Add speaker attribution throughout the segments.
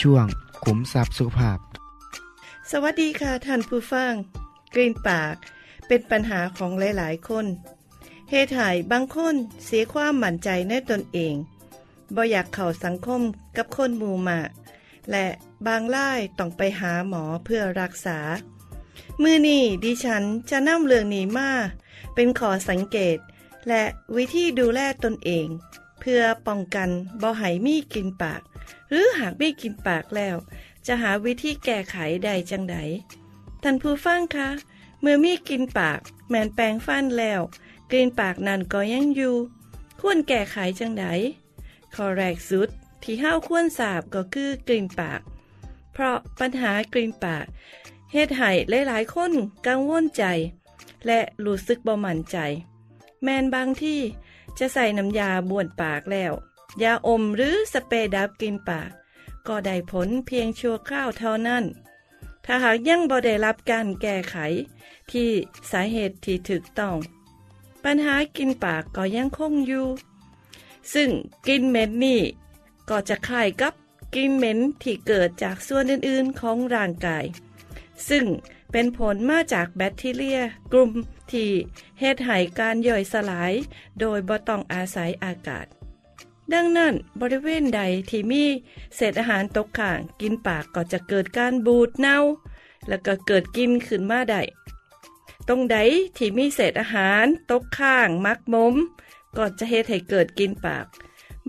Speaker 1: ช่วงขุมทรัพย์สุขภาพ
Speaker 2: สวัสดีค่ะท่านผู้ฟังกรีนปาก เป็นปัญหาของหลายๆ คนเหตุให้บางคนเสียความหมั่นใจในตนเองบ่อยากเข้าสังคมกับคนมูมาก และบางล่ายต้องไปหาหมอเพื่อรักษา มือนี้ดิฉันจะนำเรื่องนี้มาเป็นขอสังเกต และวิธีดูแลตนเอง เพื่อป้องกันบ่ให้มีกลินปาก หรือหากมีกินปากแล้ว จะหาวิธีแก้ไขได้จังไดท่านผู้ฟังคะเมื่อมีกินปาก แมนแปลงฟันแล้วกลินปากนั้นก็ยังอยู่ ควรแก้ไขจังไดข้อแรกสุดที่ห้าวควรทราบก็คือกลิ่นปาก เพราะปัญหากลิ่นปากเฮ็ดให้หลายๆคนกังวลใจ และรู้สึกบ่มั่นใจ แมนบางที่จะใส่น้ำยาบ้วนปากแล้ว ยาอมหรือสเปรย์ดับกลิ่นปาก ก็ได้ผลเพียงชั่วคราวเท่านั้น ถ้าหากยังบ่ได้รับการแก้ไข ที่สาเหตุที่ถูกต้อง ปัญหากินปากก็ยังคงอยู่ ซึ่งกินเหม็นนี่ก็จะคล้ายกับกินเหม็นที่เกิดจากส่วนอื่นๆของร่างกาย ซึ่งเป็นผลมาจากแบคทีเรีย กลุ่มที่เฮ็ดให้การย่อยสลาย โดยบ่ต้องอาศัยอากาศ ดังนั้นบริเวณใดที่มีเศษอาหารตกค้าง กินปากก็จะเกิดการบูดเน่า แล้วก็เกิดกินขึ้นมาได้ตรงใดที่มีเศษอาหารตกค้างมักมมก็จะเฮ็ดให้เกิดกินปาก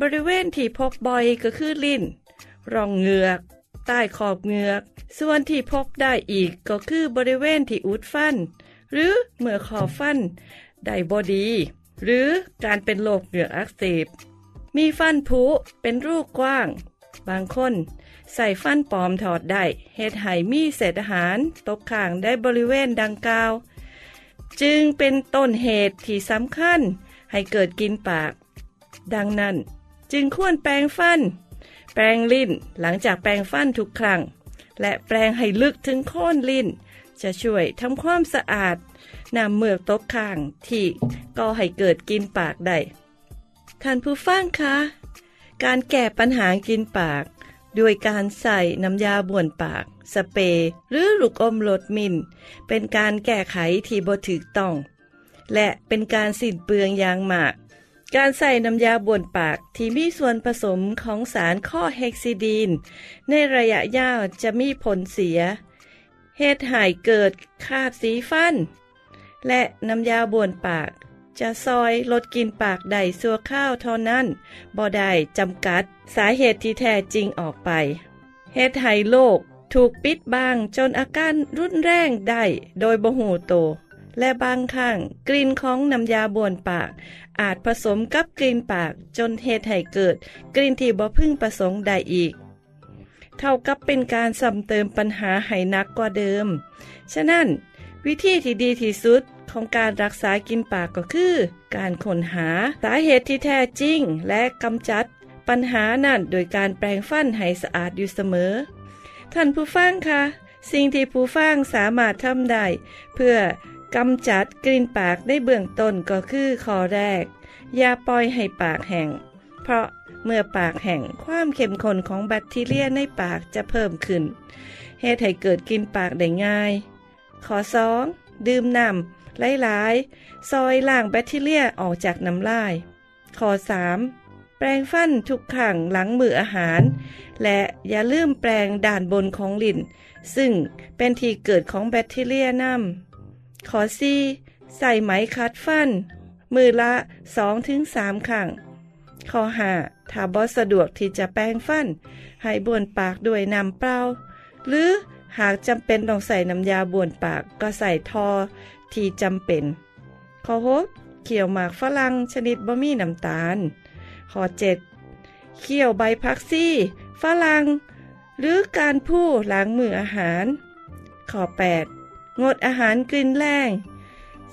Speaker 2: บริเวณที่พบบ่อยก็คือลิ้นร่องเหงือก ใต้ขอบเหงือก ส่วนที่พบได้อีกก็คือบริเวณที่อุดฟัน หรือเมื่อขอฟันได้บอดี หรือการเป็นโรคเหงือกอักเสบ มีฟันผุเป็นรูกกว้าง บางคน ใส่ฟันปลอมถอดได้เฮ็ดให้มีเศษอาหารตกค้างได้บริเวณดังกล่าว จึงเป็นต้นเหตุที่สำคัญให้เกิดกินปาก ดังนั้น จึงควรแปรงฟัน แปรงลิ้นหลังจากแปรงฟันทุกครั้ง และแปรงให้ลึกถึงโค่นลิ้น จะช่วยทำความสะอาดนำเมือกตกค้างที่ก็ให้เกิดกินปากได้ ท่านผู้ฟังคะ การแก้ปัญหากินปาก ด้วยการใส่น้ำยาบ้วนปาก สเปรย์หรือลูกอมลดมินเป็นการแก้ไขที่บ่ถูกต้อง และเป็นการสิ้นเปลืองอย่างมาก การใส่น้ำยาบ้วนปากที่มีส่วนผสมของสารข้อเฮกซิดีน ในระยะยาวจะมีผลเสียเหตุให้เกิดคราบสีฟัน และน้ำยาบ้วนปาก จะซอยลดกินปากได้สัวข้าวเท่านั้นบ่ได้จำกัดสาเหตุที่แท้จริงออกไปเหตุให้โรคถูกปิดบังจนอาการรุนแรงได้โดยบหูโต และบางครั้งกลิ่นของน้ำยาบวนปาก อาจผสมกับกลิ่นปากจนเหตุให้เกิด กลิ่นที่บ่พึงประสงค์ได้อีก เท่ากับเป็นการซ้ำเติมปัญหาให้นักกว่าเดิม ฉะนั้น วิธีที่ดีที่สุด ของการรักษากินปากก็คือ การค้นหาสาเหตุที่แท้จริง และกำจัด ปัญหานั่นโดยการแปรงฟันให้สะอาดอยู่เสมอ ท่านผู้ฟังคะสิ่งที่ผู้ฟังสามารถทำได้เพื่อกำจัดกลิ่นปากในเบื้องต้นก็คือข้อแรก อย่าปล่อยให้ปากแห้งเพราะเมื่อปากแห้งความเข้มข้นของแบคทีเรียในปากจะเพิ่มขึ้นเหตุให้เกิดกลิ่นปากได้ง่าย ข้อ 2. ดื่มน้ำ หลายๆ ซอยล้างแบคทีเรียออกจากน้ำลาย ข้อ 3. แปรงฟันทุกครั้งหลังมื้ออาหาร และอย่าลืมแปรงด่านบนของลิ้น ซึ่งเป็นที่เกิดของแบคทีเรียนำข้อ 4. ใส่ไหมคัดฟัน มือละ 2-3 ครั้งข้อ 5. ถ้าบ่สะดวกที่จะแปรงฟัน ให้บ้วนปากด้วยน้ำเปล่า หรือหากจำเป็นต้องใส่น้ำยาบ้วนปากก็ใส่ทอ ที่จำเป็น ข้อ 6. เขี่ยวหมากฝรั่งชนิดบ่มีน้ำตาล ข้อ 7. เคี่ยวใบพักซี่ฝรั่งหรือการผู้ล้างมืออาหาร ข้อ 8. งดอาหารกลิ่นแรง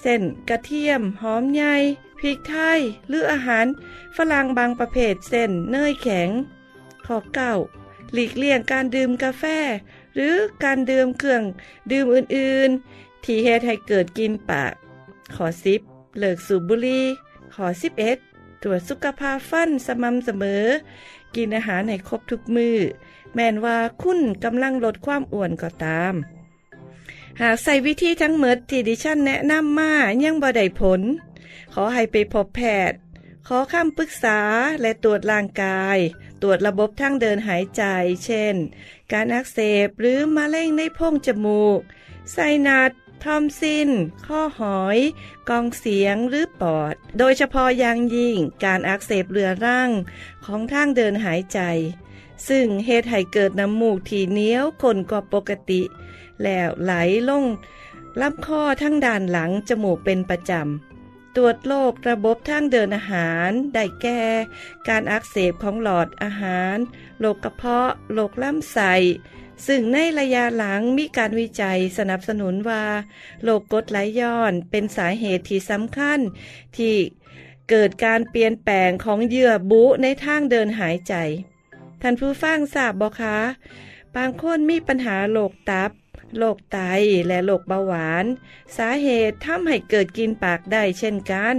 Speaker 2: เส้นกระเทียม หอมใหญ่พริกไทย หรืออาหารฝรั่งบางประเภทเส้นเนยแข็ง ข้อ 9. หลีกเลี่ยงการดื่มกาแฟ หรือการดื่มเครื่องดื่มอื่น ที่เฮ็ดให้เกิดกินปากข้อ10เลิกสูบบุหรี่ข้อ11ตรวจสุขภาพฟันสม่ำเสมอ กินอาหารให้ครบทุกมือแม้นว่าคุณกำลังลดความอ้วนก็ตาม หากใส่วิธีทั้งหมดที่ดิฉันแนะนำมายังบ่ได้ผล ขอให้ไปพบแพทย์ ขอคำปรึกษาและตรวจร่างกาย ตรวจระบบทางเดินหายใจ เช่น การอักเสบหรือมะเร็งในโพรงจมูก ไซนัส ทอมซิน ข้อหอย กองเสียงหรือปอด โดยเฉพาะอย่างยิ่งการอักเสบเรือร่าง ของทางเดินหายใจ ซึ่งเหตุให้เกิดน้ำมูกที่เหนียวคนกว่าปกติ แล้วไหลลงลำคอทั้งด้านหลังจมูกเป็นประจำ รวจโรคระบบทางเดินอาหาร ได้แก่ การอักเสบของหลอดอาหาร โรคกระเพาะ โรคลำไส้ ซึ่งในระยะหลังมีการวิจัยสนับสนุนว่า โรคกรดไหลย้อนเป็นสาเหตุที่สำคัญ ที่เกิดการเปลี่ยนแปลงของเยื่อบุในทางเดินหายใจ ท่านผู้ฟังทราบบ่คะ บางคนมีปัญหาโรคตับ โรคไตและโรคเบาหวาน สาเหตุทำให้เกิดกินปากได้เช่นกัน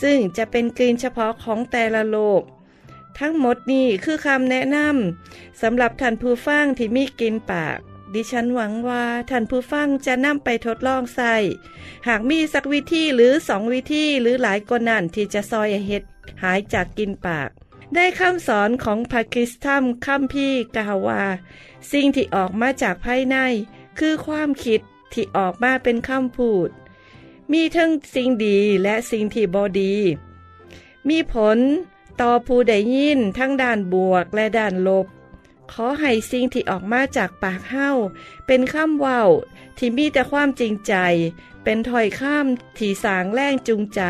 Speaker 2: ซึ่งจะเป็นกลิ่นเฉพาะของแต่ละโรคทั้งหมดนี้คือคำแนะนำสำหรับท่านผู้ฟังที่มีกินปาก ดิฉันหวังว่าท่านผู้ฟังจะนำไปทดลองใส่หากมีสักวิธีหรือสองวิธีหรือหลายกว่านั้นที่จะซอยเห็ดหายจากกินปากได้คำสอนของพาคิสตัมคัมพี่กล่าวว่า สิ่งที่ออกมาจากภายใน คือความคิดที่ออกมาเป็นคำพูด มีทั้งสิ่งดีและสิ่งที่บอดี มีผลต่อผู้ได้ยินทั้งด้านบวกและด้านลบ ขอให้สิ่งที่ออกมาจากปากเฮ้าเป็นคำเว้าที่มีแต่ความจริงใจ เป็นถ้อยข้ามที่สางแรงจูงใจ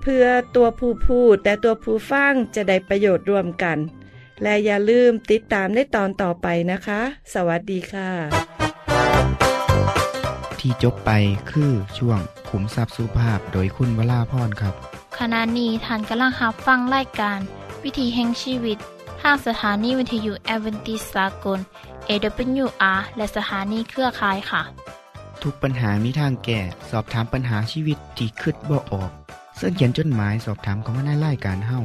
Speaker 2: เพื่อตัวผู้พูดและตัวผู้ฟังจะได้ประโยชน์ร่วมกัน และอย่าลืมติดตามในตอนต่อไปนะคะ สวัสดีค่ะ
Speaker 1: ที่จบไปคือช่วงขุมทรัพย์สุภาพโดยคุณวราพรครับ
Speaker 3: ขณะนี้ท่านกำลังรับฟังรายการ วิถีแห่งชีวิตทางสถานีวิทยุแอเวนติสากล AWR และสถานีเครือข่ายค่ะ
Speaker 1: ทุกปัญหามีทางแก้ สอบถามปัญหาชีวิตที่คิดบ่ออก เสื้อเขียนจดหมายสอบถามเขามาในรายการเฮา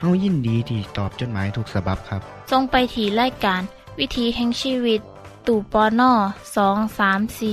Speaker 1: เฮายินดีที่ตอบจดหมายถูกสาบบครับ
Speaker 3: ทรงไปถีรายการ วิถีแห่งชีวิต ตู่ปอน่อสองสามสี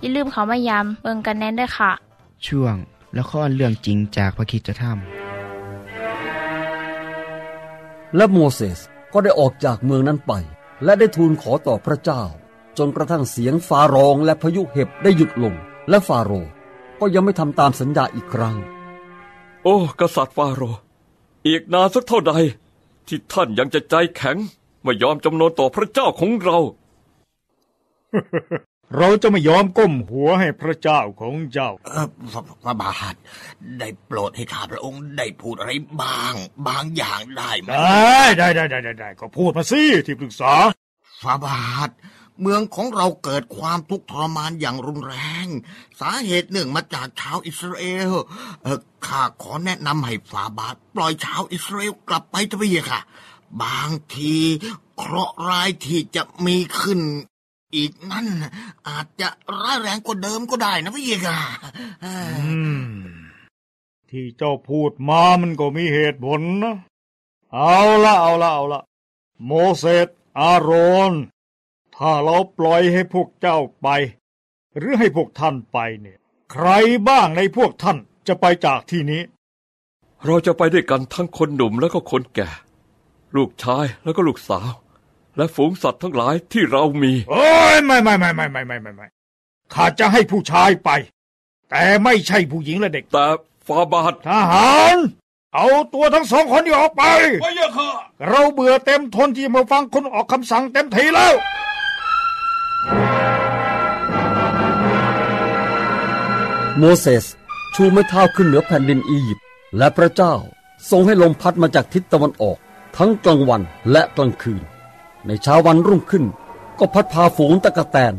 Speaker 3: อย่าลืมเขามายามเบิงกันแน่นด้วยค่ะ
Speaker 1: ช่วงละครเรื่องจริงจากพระคริสตธรรม
Speaker 4: และโมเสสก็ได้ออกจากเมืองนั้นไป และได้ทูลขอต่อพระเจ้า จนกระทั่งเสียงฟาโรห์และพายุเห็บได้หยุดลง และฟาโรห์ก็ยังไม่ทำตามสัญญาอีกครั้ง
Speaker 5: โอ้ กษัตริย์ฟาโรห์อีกนานสักเท่าใด ที่ท่านยังจะใจแข็ง ไม่ยอมจำนนต่อพระเจ้าของเรา
Speaker 6: เราจะไม่ยอมก้มหัวให้พระเจ้าของเจ้า
Speaker 7: เออพระพระบาท ได้โปรดให้ข้าพระองค์ได้พูดอะไรบ้าง บางอย่างได้ไหม
Speaker 6: ได้ได้ได้ได้ได้ได้ก็พูดมาสิที่ปรึกษา
Speaker 7: ฟาบาท เมืองของเราเกิดความทุกข์ทรมานอย่างรุนแรง สาเหตุหนึ่งมาจากชาวอิสราเอลเออข้าขอแนะนำให้ฟาบาท ปล่อยชาวอิสราเอลกลับไปเถอะพี่ค่ะ บางทีเคราะห์ร้ายที่จะมีขึ้น อีกนั่น อาจจะร้ายแรงกว่าเดิมก็ได้นะพี่ค่ะเออ
Speaker 6: อืมที่เจ้าพูดมามันก็มีเหตุผลนะ เอาละเอาละเอาละโมเสสอาโรน ถ้าเราปล่อยให้พวกเจ้าไป หรือให้พวกท่านไปเนี่ย ใครบ้างในพวกท่านจะไปจากที่นี้
Speaker 5: เราจะไปด้วยกันทั้งคนหนุ่มแล้วก็คนแก่ ลูกชายแล้วก็ลูกสาว และฝูงสัตว์ทั้งหลายที่เรามี
Speaker 6: โอ้ยไม่ไม่ไม่ไม่ไม่ไม่ไม่ไม่ข้าจะให้ผู้ชายไป แต่ไม่ใช่ผู้หญิงและเด็ก
Speaker 5: แต่ฟาบาท
Speaker 6: ทหาร เอาตัวทั้งสองคนนี้ออกไปเราเบื่อเต็มทนที่จะมาฟังคนออกคำสั่งเต็มทีแล้ว
Speaker 4: โมเสสชูไม้เท้าขึ้นเหนือแผ่นดินอียิปต์และพระเจ้า ทรงให้ลมพัดมาจากทิศตะวันออก ทั้งกลางวันและกลางคืน ในเช้าวันรุ่งขึ้น ก็พัดพาฝูงตะกะแตน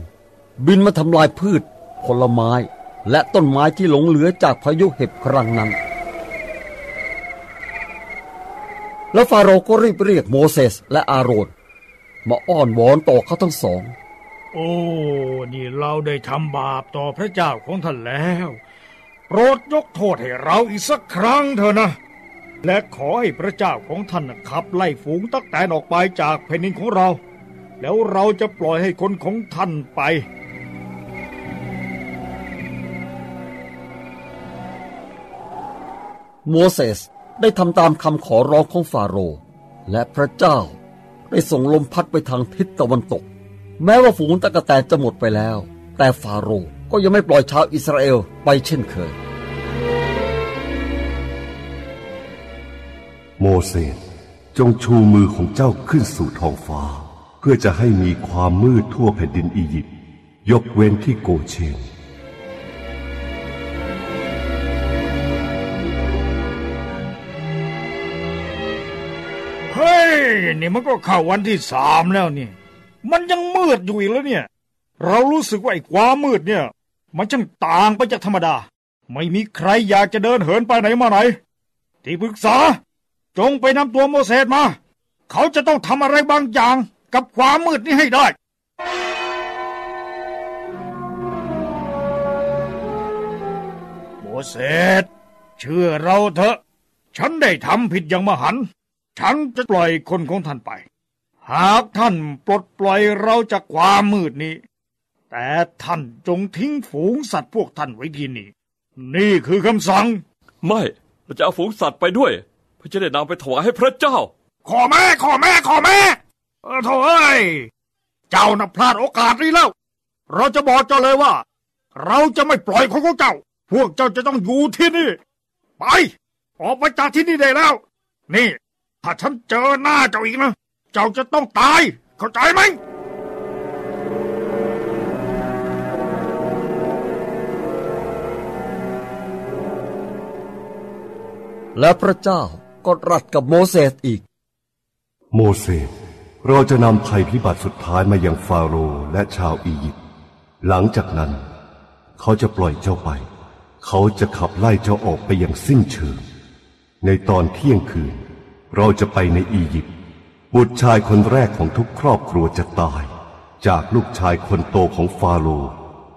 Speaker 4: บินมาทำลายพืช ผลไม้ และต้นไม้ที่หลงเหลือจากพายุเห็บครั้งนั้น แล้วฟาโรห์ก็รีบเรียกโมเสสและอาโรนมาอ้อนวอนต่อเขาทั้งสอง
Speaker 6: โอ้ นี่เราได้ทำบาปต่อพระเจ้าของท่านแล้ว โปรดยกโทษให้เราอีกสักครั้งเถอะนะ และขอให้พระเจ้าของท่านขับไล่ฝูงตักแตนออกไปจากแผ่นดินของเรา แล้วเราจะปล่อยให้คนของท่านไป
Speaker 4: โมเสสได้ทำตามคำขอร้องของฟาโรห์และพระเจ้าได้ส่งลมพัดไปทางทิศตะวันตก แม้ว่าฝูงตะกะแตนจะหมดไปแล้ว แต่ฟาโรห์ก็ยังไม่ปล่อยชาวอิสราเอลไปเช่นเคย
Speaker 8: โมเสสจงชูมือของเจ้าขึ้นสู่ท้องฟ้า เพื่อจะให้มีความมืดทั่วแผ่นดินอียิปต์ยกเว้นที่โกเชน
Speaker 6: เฮ้ยนี่มันก็เข้าวันที่สามแล้วนี่ มันยังมืดอยู่อีกแล้วเนี่ย เรารู้สึกว่าไอ้ความมืดเนี่ย มันช่างต่างไปจากธรรมดา ไม่มีใครอยากจะเดินเหินไปไหนมาไหน ที่ปรึกษา จงไปนำตัวโมเสสมา เขาจะต้องทำอะไรบางอย่างกับความมืดนี้ให้ได้ โมเสสเชื่อเราเถอะ ฉันได้ทำผิดอย่างมหันต์ฉันจะปล่อยคนของท่านไป หากท่านปลดปล่อยเราจากความมืดนี้ แต่ท่านจงทิ้งฝูงสัตว์พวกท่านไว้ที่นี่ นี่คือคำสั่ง
Speaker 5: ไม่ จะเอาฝูงสัตว์ไปด้วย พื่อจะได้นำไปถวายให้พระเจ้า
Speaker 6: ขอแม่ขอแม่ขอแม่เออโถ่เอ้ยเจ้าน่ะพลาดโอกาสนี้แล้ว เราจะบอกเจ้าเลยว่า เราจะไม่ปล่อยคนของเจ้า พวกเจ้าจะต้องอยู่ที่นี่ ไป ออกไปจากที่นี่ได้แล้ว นี่ ถ้าฉันเจอหน้าเจ้าอีกนะ เจ้าจะต้องตาย เข้าใจไหม
Speaker 4: และพระเจ้า ก็ตรัสกับโมเสสอีก
Speaker 8: โมเสสเราจะนำภัยพิบัติสุดท้ายมายังฟาโรห์และชาวอียิปต์หลังจากนั้น เขาจะปล่อยเจ้าไป เขาจะขับไล่เจ้าออกไปอย่างสิ้นเชิง ในตอนเที่ยงคืน เราจะไปในอียิปต์บุตรชายคนแรกของทุกครอบครัวจะตาย จากลูกชายคนโตของฟาโรห์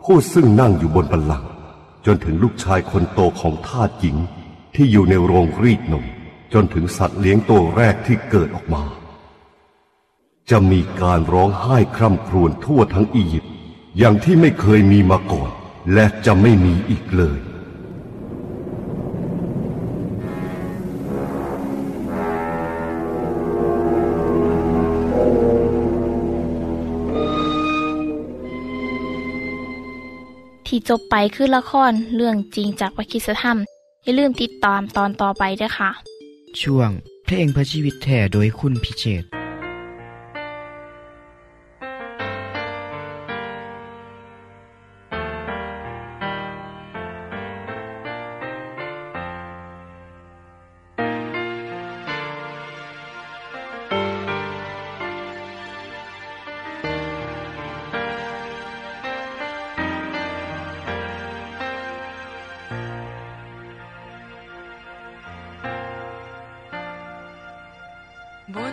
Speaker 8: ผู้ซึ่งนั่งอยู่บนบัลลังก์จนถึงลูกชายคนโตของทาสหญิงที่อยู่ในโรงรีดนม จนถึงสัตว์เลี้ยงตัวแรกที่เกิดออกมา จะมีการร้องไห้คร่ำครวญทั่วทั้งอียิปต์อย่างที่ไม่เคยมีมาก่อน และจะไม่มีอีกเลย
Speaker 3: ที่จบไปคือละครเรื่องจริงจากวิคิสธรรม อย่าลืมติดตามตอนต่อไปด้วยค่ะ
Speaker 1: ช่วงเพลงพระชีวิตแท่โดยคุณพิเชษ
Speaker 9: buồn,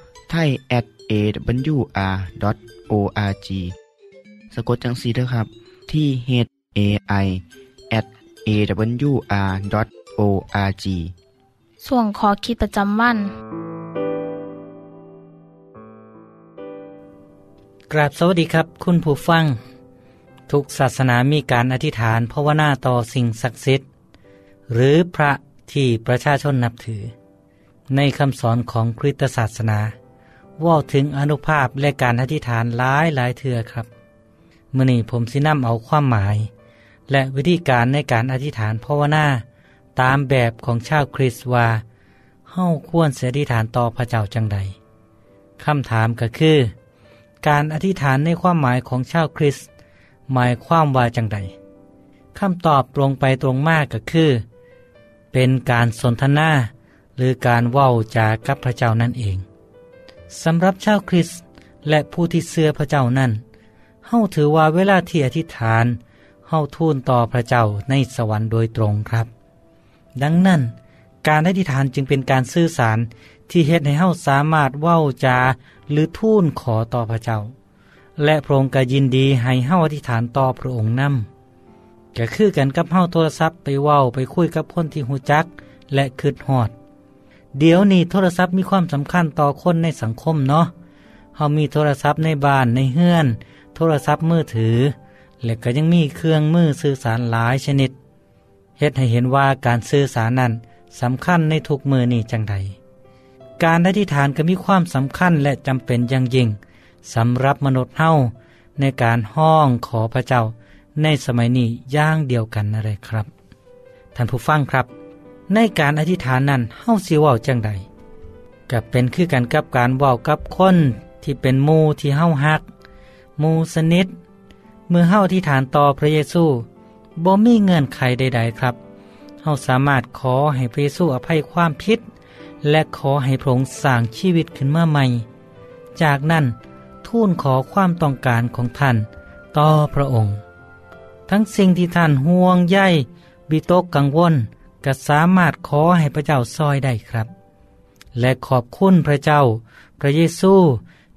Speaker 1: ไทย at a w r o r g สะกดจังสีนะครับ ที่ h a i at a w r o r g
Speaker 3: ส่วนขอคิดประจำวัน
Speaker 10: กราบสวัสดีครับ คุณผู้ฟัง ทุกศาสนามีการอธิษฐานภาวนาต่อสิ่งศักดิ์สิทธิ์ หรือพระที่ประชาชนนับถือ ในคำสอนของคริสตศาสนา ว่าถึงอนุภาพและการอธิษฐานหลายหลายเทือครับมื่อนี้ผมสินำเอาความหมาย และวิธีการในการอธิษฐานภาวนาตามแบบของชาวคริสต์ว่าเฮ้าควรเสียอธิษฐานต่อพระเจ้าจังใดคำถามก็คือ การอธิษฐานในความหมายของชาวคริสต์หมายความว่าจังใดคำตอบตรงไปตรงมากก็คือ เป็นการสนทนาหรือการเว้าจากับพระเจ้านั่นเอง สำหรับชาวคริสต์และผู้ที่เสื่อพระเจ้านั่นเฮาถือว่าเวลาที่อธิษฐานเฮาทูลต่อพระเจ้าในสวรรค์โดยตรงครับ ดังนั้น การอธิษฐานจึงเป็นการสื่อสารที่เฮ็ดให้เฮาสามารถเว้าจาหรือทูลขอต่อพระเจ้า และพระองค์ก็ยินดีให้เฮาอธิษฐานต่อพระองค์นำก็คือกันกับเฮาโทรศัพท์ไปเว้าไปคุยกับคนที่หูจัก และคืดฮอด เดี๋ยวนี้โทรศัพท์มีความสำคัญต่อคนในสังคมเนาะเฮามีโทรศัพท์ในบ้านในเฮือน โทรศัพท์มือถือ และก็ยังมีเครื่องมือสื่อสารหลายชนิดเฮ็ดให้เห็นว่าการสื่อสารนั้นสำคัญในทุกมือนี่จังใดการอธิษฐานก็มีความสำคัญและจำเป็นอย่างยิ่งสำหรับมนุษย์เฮาในการห้องขอพระเจ้าในสมัยนี้ย่างเดียวกันนั่นเลยครับ ท่านผู้ฟังครับ ในการอธิษฐานนั้นเฮาสิเว้าจังใดกับเป็นคือกันกับการเว้ากับคนที่เป็นมูที่เฮาฮัก มูสนิทเมื่อเฮาอธิษฐานต่อพระเยซูบ่มีเงื่อนไขใด ๆ ครับเฮาสามารถขอให้พระเยซูอภัยความผิด และขอให้พระองค์สร้างชีวิตขึ้นมาใหม่ จากนั้นทูลขอความต้องการของท่านต่อพระองค์ ทั้งสิ่งที่ท่านห่วงใยบิตกกังวล ก็สามารถขอให้พระเจ้าซอยได้ครับ และขอบคุณพระเจ้า พระเยซู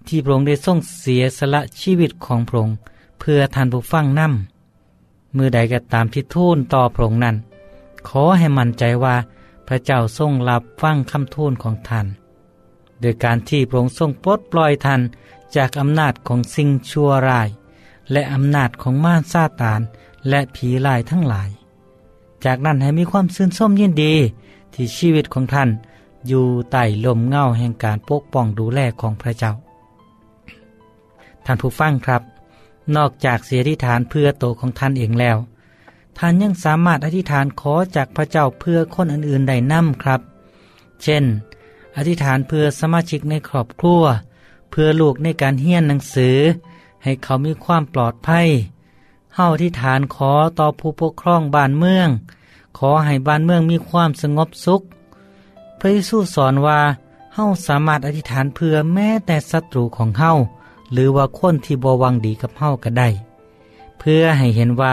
Speaker 10: ที่พระองค์ได้ทรงเสียสละชีวิตของพระองค์เพื่อทานผู้ฟังนำเมื่อใดก็ตามที่ทูลต่อพระองค์นั้น ขอให้มั่นใจว่าพระเจ้าทรงรับฟังคำทูลของท่าน โดยการที่พระองค์ทรงปลดปล่อยท่านจากอำนาจของสิ่งชั่วร้าย และอำนาจของม่านซาตานและผีลายทั้งหลาย จากนั้นให้มีความซื่นส้มยินดี ที่ชีวิตของท่าน อยู่ใต้ลมเงาแห่งการปกป้องดูแลของพระเจ้า ท่านผู้ฟังครับ นอกจากเสียธิฐานเพื่อโตของท่านเองแล้ว ท่านยังสามารถอธิษฐานขอจากพระเจ้าเพื่อคนอื่นๆได้นำครับ เช่น อธิษฐานเพื่อสมาชิกในครอบครัว เพื่อลูกในการเฮียนหนังสือ ให้เขามีความปลอดภัย เฮาอธิษฐานขอต่อผู้ปกครองบ้านเมือง ขอให้บ้านเมืองมีความสงบสุข พระเยซูสอนว่าเฮาสามารถอธิษฐานเพื่อแม้แต่ศัตรูของเฮาหรือว่าคนที่บวังดีกับเฮาก็ได้ เพื่อให้เห็นว่า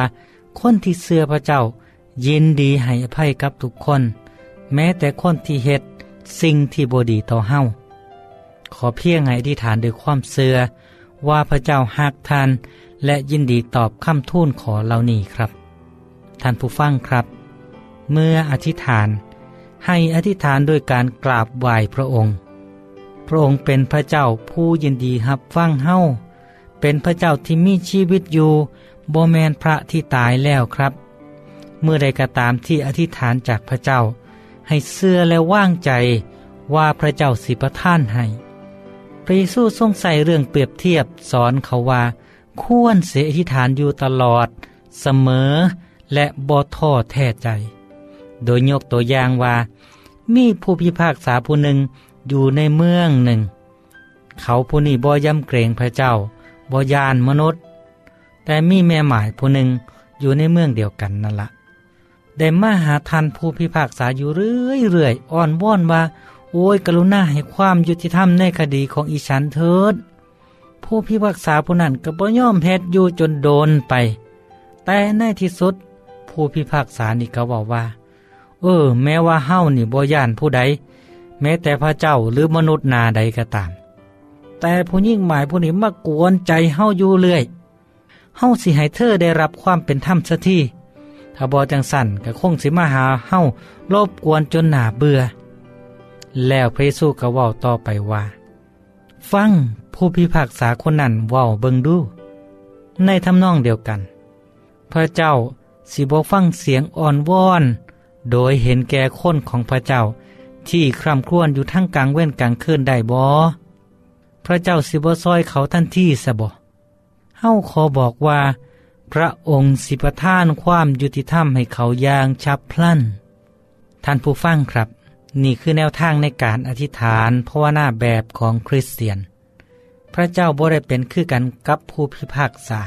Speaker 10: คนที่เสื่อพระเจ้า ยินดีให้อภัยกับทุกคน แม้แต่คนที่เฮ็ดสิ่งที่บดีต่อเฮาขอเพียงให้อธิษฐานด้วยความเสื่อว่าพระเจ้าหักท่าน และยินดีตอบคำทูลขอเหล่านี้ครับ ท่านผู้ฟังครับ เมื่ออธิษฐานให้อธิษฐานโดยการกราบไหว้พระองค์ พระองค์เป็นพระเจ้าผู้ยินดีรับฟังเฮ้าเป็นพระเจ้าที่มีชีวิตอยู่โบแมนพระที่ตายแล้วครับ เมื่อใดก็ตามที่อธิษฐานจากพระเจ้า ให้เสื่อและว่างใจว่าพระเจ้าสิประท่านให้พระเยซูทรงใส่เรื่องเปรียบเทียบสอนเขาว่า ควรเสียอธิษฐานอยู่ตลอด เสมอ และบ่ท้อแท้ใจ โดยยกตัวอย่างว่า มีผู้พิพากษาผู้หนึ่งอยู่ในเมืองหนึ่ง เขาผู้นี้บ่ยำเกรงพระเจ้าบ่ยานมนุษย์ แต่มีแม่หมายผู้หนึ่งอยู่ในเมืองเดียวกันนั่นละได้มาหาทันผู้พิพากษาอยู่เรื่อยๆอ้อนว่อนว่า โอ้ยกรุณาให้ความยุติธรรมในคดีของอีฉันเถิด ผู้พิพากษาผู้นั้นก็บ่ยอมเฮ็ดอยู่จนโดนไป แต่ในที่สุด ผู้พิพากษานี่ก็บอกว่า เออ แม้ว่าเฮ้านี่บ่ย่านผู้ใด แม้แต่พระเจ้าหรือมนุษย์นาใดก็ตาม แต่ผู้ยิ่งหมายผู้นี้มากวนใจเฮ้าอยู่เรื่อยเฮ้าสิให้เธอได้รับความเป็นธรรมสัทีถ้าบอจังสั่นก็คงสิมาหาเฮ้ารบกวนจนหนาเบื่อ แล้วพระเยซูก็ว่าต่อไปว่า ฟังผู้พิพากษาคนนั้นว้าเบิงดู ในทำนองเดียวกัน พระเจ้าสิบฟังเสียงอ่อนวอน โดยเห็นแก่คนของพระเจ้าที่คร่ำครวญอยู่ทั้งกลางเว้นกลางคืนได้บ่พระเจ้าสิบซอยเขาทันที่สะบ่เฮาขอบอกว่า พระองค์สิประทานความยุติธรรมให้เขาอย่างฉับพลัน ท่านผู้ฟังครับ นี่คือแนวทางในการอธิษฐานภาวนาแบบของคริสเตียน พระเจ้าบ่ได้เป็นคือกันกับผู้พิพากษา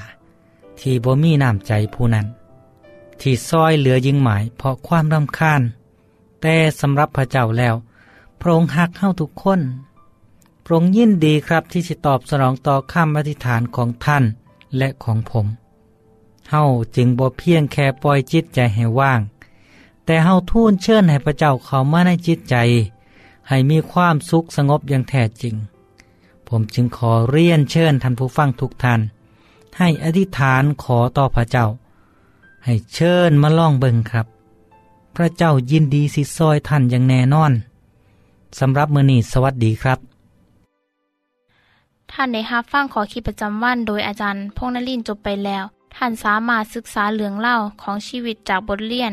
Speaker 10: ที่บ่มีน้ำใจผู้นั้น ที่ซอยเหลือยิงหมายเพราะความรำคาญ แต่สำหรับพระเจ้าแล้ว พระองค์หักเข้าทุกคน พระองค์ยินดีครับที่จะตอบสนองต่อคำอธิษฐานของท่านและของผมเฮาจึงบ่เพียงแค่ปล่อยจิตใจให้ว่าง แต่เฮาทูลเชิญให้พระเจ้าเข้ามาในจิตใจ ให้มีความสุขสงบอย่างแท้จริง ผมจึงขอเรียนเชิญท่านผู้ฟังทุกท่าน ให้อธิษฐานขอต่อพระเจ้า ให้เชิญมาล่องเบิงครับ พระเจ้ายินดีสิซอยท่านอย่างแน่นอนสำหรับมือนีสวัสดีครับ
Speaker 3: ท่านได้รับฟังขอคิดประจำวันโดยอาจารย์พงนลินจบไปแล้ว ท่านสามารถศึกษาเรื่องเล่าของชีวิตจากบทเรียน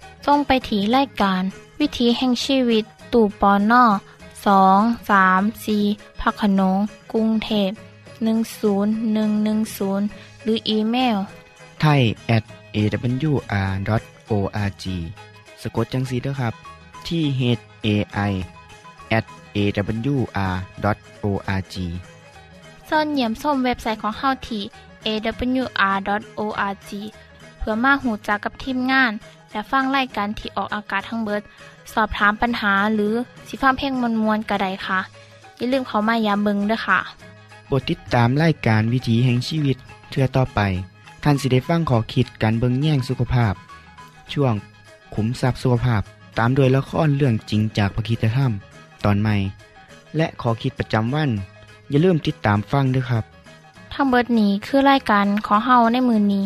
Speaker 3: ส่งไปถีรายการ วิถีแห่งชีวิต ตู่ปอนนอสองสามสีพักขนงกรุงเทพ10110 หรืออีเมล
Speaker 1: ไทย at awr.org สะกดจังสีเด้อครับ ที่ h a i at awr.org
Speaker 3: ส่วนเยี่ยมส้มเว็บไซต์ของเฮาที่ awr.org เพื่อมาหูจักกับทีมงาน และฟังไล่กันที่ออกอากาศทั้งเบิด สอบถามปัญหาหรือสิฟ้าเพลงมวลมวลกระไดค่ะ อย่าลืมเขามายามเบิงด้วยค่ะ
Speaker 1: โปรดติดตามรายการวิถีแห่งชีวิตเทือต่อไป ท่านสิได้ฟังขอคิดการเบิงแย่งสุขภาพ ช่วง ขุมทรัพย์สุขภาพตามโดยละครเรื่องจริงจากพระคีตธรรม ตอนใหม่ และขอคิดประจำวัน อย่าลืมติดตามฟังด้วยครับ
Speaker 3: ทั้งเบิดนี้คือรายการขอเฮาในมือนี้